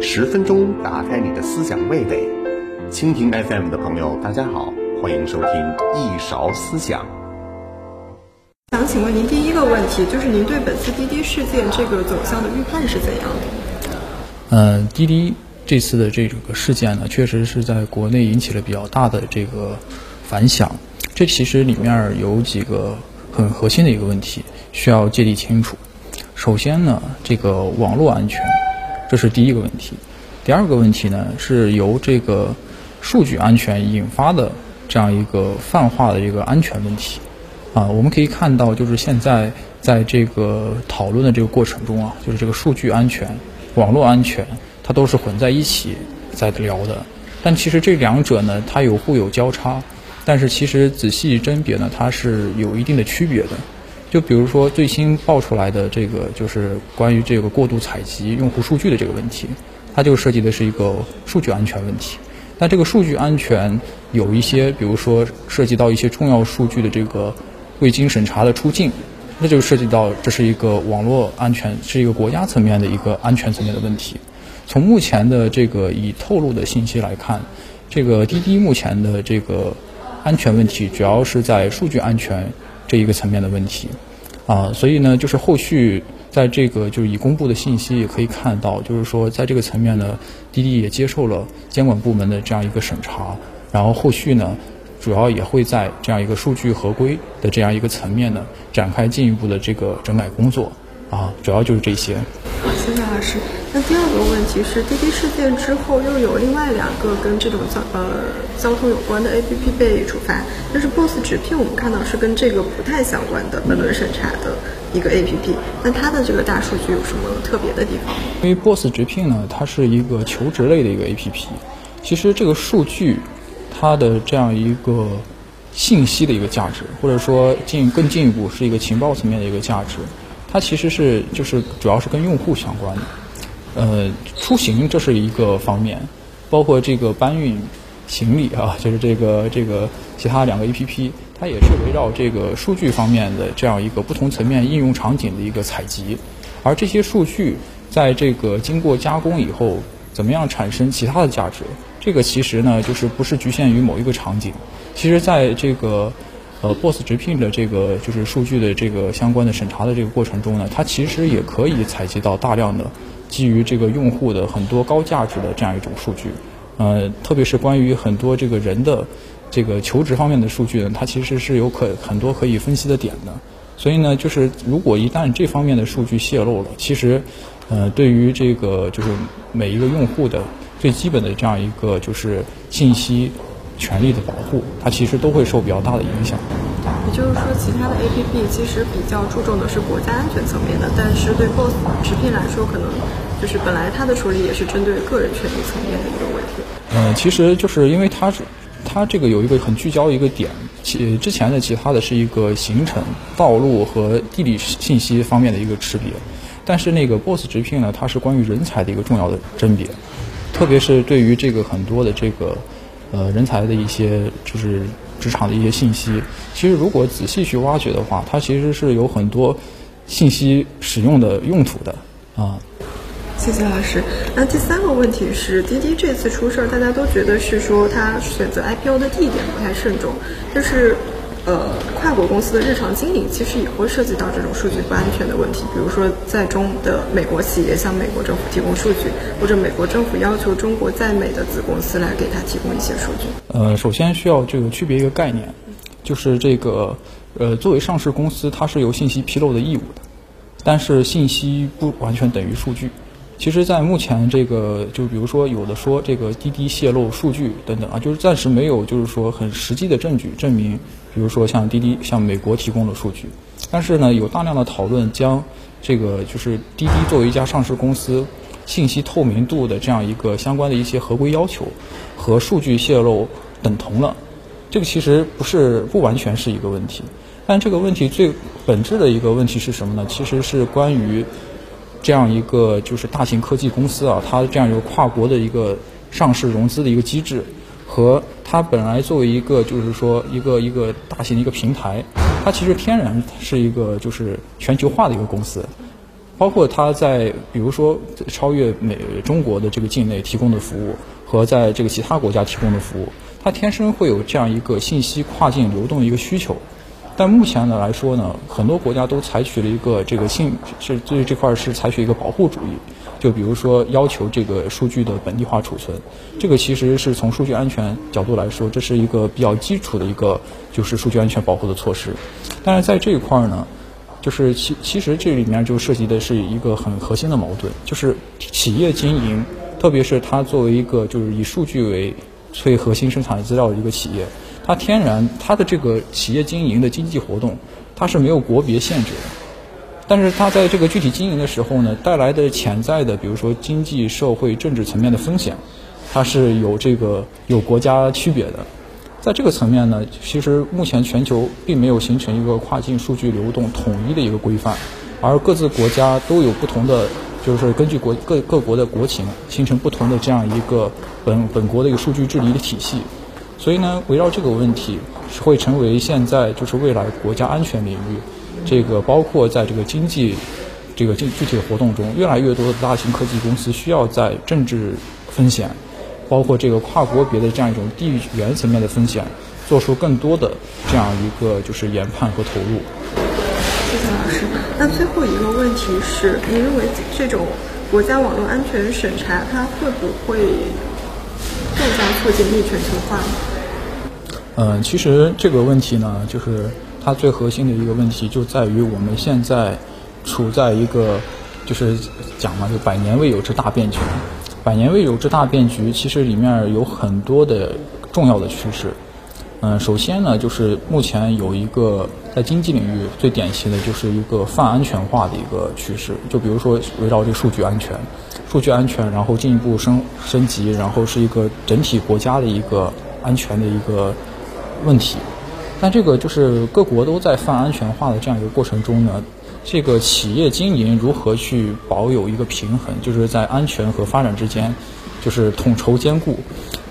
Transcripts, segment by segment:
十分钟打开你的思想味蕾，蜻蜓 FM 的朋友，大家好，欢迎收听一勺思想。想请问您第一个问题，就是您对本次滴滴事件这个走向的预判是怎样的？嗯，滴滴这次的这个事件呢，确实是在国内引起了比较大的这个反响。这其实里面有几个很核心的一个问题需要界定清楚。首先呢，这个网络安全。这是第一个问题，第二个问题呢，是由这个数据安全引发的这样一个泛化的一个安全问题，啊，我们可以看到，就是现在在这个讨论的这个过程中啊，就是这个数据安全、网络安全，它都是混在一起在聊的，但其实这两者呢，它有互有交叉，但是其实仔细甄别呢，它是有一定的区别的。就比如说最新爆出来的这个，就是关于这个过度采集用户数据的这个问题，它就涉及的是一个数据安全问题。那这个数据安全有一些，比如说涉及到一些重要数据的这个未经审查的出境，那就涉及到这是一个网络安全，是一个国家层面的一个安全层面的问题。从目前的这个已透露的信息来看，这个滴滴目前的这个安全问题主要是在数据安全。这一个层面的问题，啊，所以呢，就是后续在这个就是已公布的信息也可以看到，就是说在这个层面呢，滴滴也接受了监管部门的这样一个审查，然后后续呢，主要也会在这样一个数据合规的这样一个层面呢，展开进一步的这个整改工作，啊，主要就是这些。谢谢老师。那第二个问题是，滴滴事件之后又有另外两个跟这种交呃交通有关的 APP 被处罚，但是 Boss 直聘我们看到是跟这个不太相关的本轮审查的一个 APP，那它的这个大数据有什么特别的地方？因为 Boss 直聘呢，它是一个求职类的一个 APP，其实这个数据它的这样一个信息的一个价值，或者说进更进一步是一个情报层面的一个价值，它其实是就是主要是跟用户相关的。呃，出行这是一个方面，包括这个搬运行李啊，就是这个这个其他两个 A P P，它也是围绕这个数据方面的这样一个不同层面应用场景的一个采集，而这些数据在这个经过加工以后，怎么样产生其他的价值？这个其实呢，就是不是局限于某一个场景，其实在这个呃 Boss 直聘的这个就是数据的这个相关的审查的这个过程中呢，它其实也可以采集到大量的。基于这个用户的很多高价值的这样一种数据，呃，特别是关于很多这个人的这个求职方面的数据呢，它其实是有可很多可以分析的点的。所以呢，就是如果一旦这方面的数据泄露了，其实，呃，对于这个就是每一个用户的最基本的这样一个就是信息权利的保护，它其实都会受比较大的影响。也就是说，其他的 APP 其实比较注重的是国家安全层面的，但是对 Boss 直聘来说，可能就是本来它的处理也是针对个人权利层面的一个问题。嗯，其实就是因为它是它这个有一个很聚焦的一个点，其之前的其他的是一个行程、道路和地理信息方面的一个识别，但是那个 Boss 直聘呢，它是关于人才的一个重要的甄别，特别是对于这个很多的这个呃人才的一些就是。职场的一些信息，其实如果仔细去挖掘的话，它其实是有很多信息使用的用途的啊。谢谢老师。那第三个问题是，滴滴这次出事儿，大家都觉得是说它选择 IPO 的地点不太慎重，就是。呃，跨国公司的日常经营其实也会涉及到这种数据不安全的问题，比如说在中的美国企业向美国政府提供数据，或者美国政府要求中国在美的子公司来给他提供一些数据。呃，首先需要这个区别一个概念，就是这个呃，作为上市公司，它是有信息披露的义务的，但是信息不完全等于数据。其实，在目前这个，就比如说有的说这个滴滴泄露数据等等啊，就是暂时没有就是说很实际的证据证明，比如说像滴滴向美国提供了数据，但是呢，有大量的讨论将这个就是滴滴作为一家上市公司，信息透明度的这样一个相关的一些合规要求和数据泄露等同了，这个其实不是不完全是一个问题，但这个问题最本质的一个问题是什么呢？其实是关于。这样一个就是大型科技公司啊，它这样一个跨国的一个上市融资的一个机制，和它本来作为一个就是说一个一个大型的一个平台，它其实天然是一个就是全球化的一个公司，包括它在比如说超越美中国的这个境内提供的服务和在这个其他国家提供的服务，它天生会有这样一个信息跨境流动的一个需求。但目前呢来说呢，很多国家都采取了一个这个信是对这块是采取一个保护主义，就比如说要求这个数据的本地化储存，这个其实是从数据安全角度来说，这是一个比较基础的一个就是数据安全保护的措施。但是在这一块儿呢，就是其其实这里面就涉及的是一个很核心的矛盾，就是企业经营，特别是它作为一个就是以数据为最核心生产资料的一个企业。它天然，它的这个企业经营的经济活动，它是没有国别限制的。但是它在这个具体经营的时候呢，带来的潜在的，比如说经济社会政治层面的风险，它是有这个有国家区别的。在这个层面呢，其实目前全球并没有形成一个跨境数据流动统一的一个规范，而各自国家都有不同的，就是根据国各各国的国情，形成不同的这样一个本本国的一个数据治理的体系。所以呢，围绕这个问题，是会成为现在就是未来国家安全领域，这个包括在这个经济这个具具体的活动中，越来越多的大型科技公司需要在政治风险，包括这个跨国别的这样一种地缘层面的风险，做出更多的这样一个就是研判和投入。谢谢老师。那最后一个问题是，您认为这种国家网络安全审查，它会不会？更加促进逆全球化。嗯，其实这个问题呢，就是它最核心的一个问题就在于我们现在处在一个就是讲嘛，就百年未有之大变局。百年未有之大变局，其实里面有很多的重要的趋势。嗯，首先呢，就是目前有一个在经济领域最典型的就是一个泛安全化的一个趋势。就比如说围绕这个数据安全。数据安全，然后进一步升升级，然后是一个整体国家的一个安全的一个问题。但这个就是各国都在泛安全化的这样一个过程中呢，这个企业经营如何去保有一个平衡，就是在安全和发展之间，就是统筹兼顾。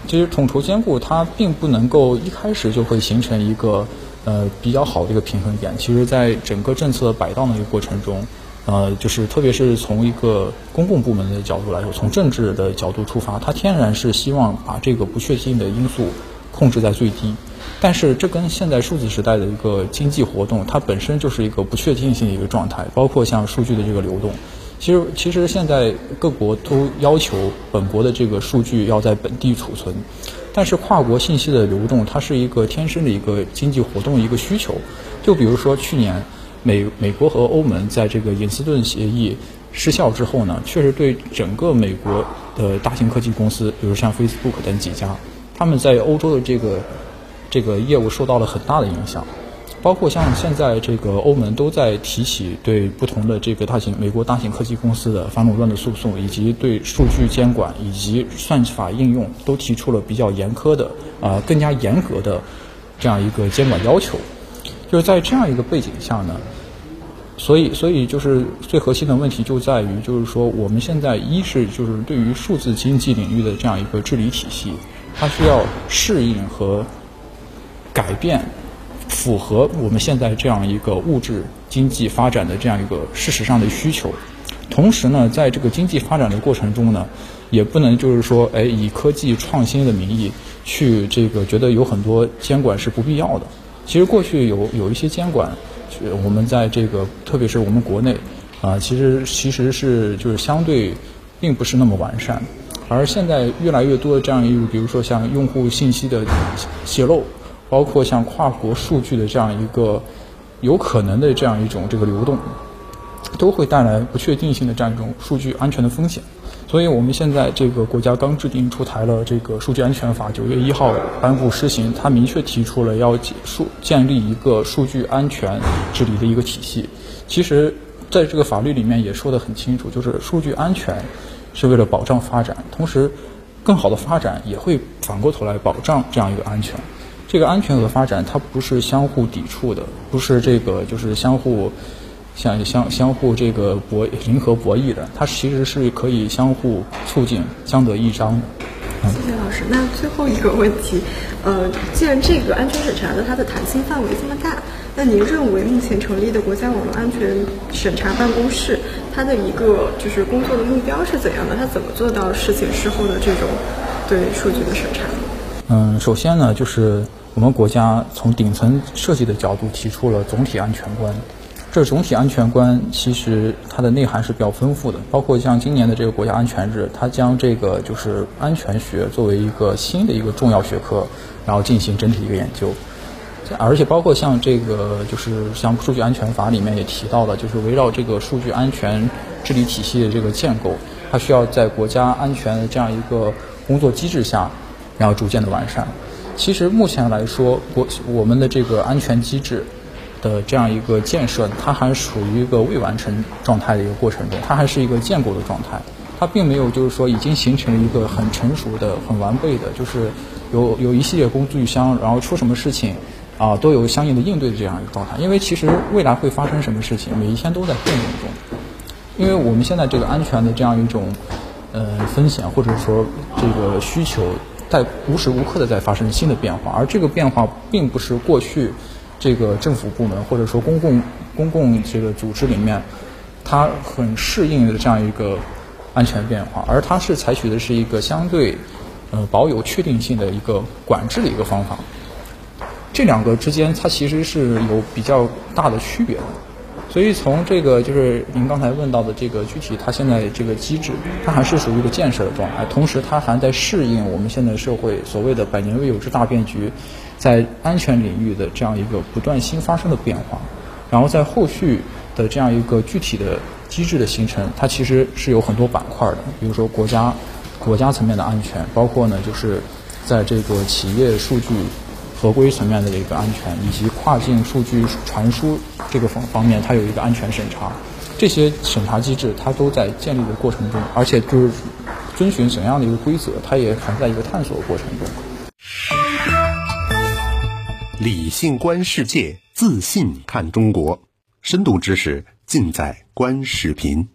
其实统筹兼顾它并不能够一开始就会形成一个呃比较好的一个平衡点。其实，在整个政策摆荡的一个过程中。呃，就是特别是从一个公共部门的角度来说，从政治的角度出发，它天然是希望把这个不确定的因素控制在最低。但是这跟现在数字时代的一个经济活动，它本身就是一个不确定性的一个状态，包括像数据的这个流动。其实，其实现在各国都要求本国的这个数据要在本地储存，但是跨国信息的流动，它是一个天生的一个经济活动一个需求。就比如说去年。美美国和欧盟在这个隐私盾协议失效之后呢，确实对整个美国的大型科技公司，比如像 Facebook 等几家，他们在欧洲的这个这个业务受到了很大的影响。包括像现在这个欧盟都在提起对不同的这个大型美国大型科技公司的反垄断的诉讼，以及对数据监管以及算法应用都提出了比较严苛的啊更加严格的这样一个监管要求。就是在这样一个背景下呢。所以，所以就是最核心的问题就在于，就是说我们现在一是就是对于数字经济领域的这样一个治理体系，它需要适应和改变，符合我们现在这样一个物质经济发展的这样一个事实上的需求。同时呢，在这个经济发展的过程中呢，也不能就是说，哎，以科技创新的名义去这个觉得有很多监管是不必要的。其实过去有有一些监管。我们在这个，特别是我们国内，啊，其实其实是就是相对，并不是那么完善，而现在越来越多的这样一个，比如说像用户信息的泄露，包括像跨国数据的这样一个有可能的这样一种这个流动，都会带来不确定性的这样一种数据安全的风险。所以，我们现在这个国家刚制定出台了这个数据安全法，九月一号颁布施行。它明确提出了要数建立一个数据安全治理的一个体系。其实，在这个法律里面也说得很清楚，就是数据安全是为了保障发展，同时更好的发展也会反过头来保障这样一个安全。这个安全和发展它不是相互抵触的，不是这个就是相互。相相相互这个博零和博弈的，它其实是可以相互促进、相得益彰的。谢谢老师。那最后一个问题，呃，既然这个安全审查的它的弹性范围这么大，那您认为目前成立的国家网络安全审查办公室，它的一个就是工作的目标是怎样的？它怎么做到事前事后的这种对数据的审查？嗯，首先呢，就是我们国家从顶层设计的角度提出了总体安全观。这总体安全观其实它的内涵是比较丰富的，包括像今年的这个国家安全日，它将这个就是安全学作为一个新的一个重要学科，然后进行整体一个研究。而且包括像这个就是像数据安全法里面也提到了，就是围绕这个数据安全治理体系的这个建构，它需要在国家安全的这样一个工作机制下，然后逐渐的完善。其实目前来说，国我们的这个安全机制。的这样一个建设，它还属于一个未完成状态的一个过程中，它还是一个建构的状态，它并没有就是说已经形成一个很成熟的、很完备的，就是有有一系列工具箱，然后出什么事情啊都有相应的应对的这样一个状态。因为其实未来会发生什么事情，每一天都在变动中。因为我们现在这个安全的这样一种呃风险或者说这个需求，在无时无刻的在发生新的变化，而这个变化并不是过去。这个政府部门或者说公共公共这个组织里面，它很适应的这样一个安全变化，而它是采取的是一个相对呃保有确定性的一个管制的一个方法。这两个之间，它其实是有比较大的区别的。所以从这个就是您刚才问到的这个具体，它现在这个机制，它还是属于一个建设的状态，同时它还在适应我们现在社会所谓的百年未有之大变局。在安全领域的这样一个不断新发生的变化，然后在后续的这样一个具体的机制的形成，它其实是有很多板块的。比如说国家国家层面的安全，包括呢就是在这个企业数据合规层面的一个安全，以及跨境数据传输这个方方面，它有一个安全审查。这些审查机制它都在建立的过程中，而且就是遵循怎样的一个规则，它也还在一个探索的过程中。理性观世界，自信看中国，深度知识尽在观视频。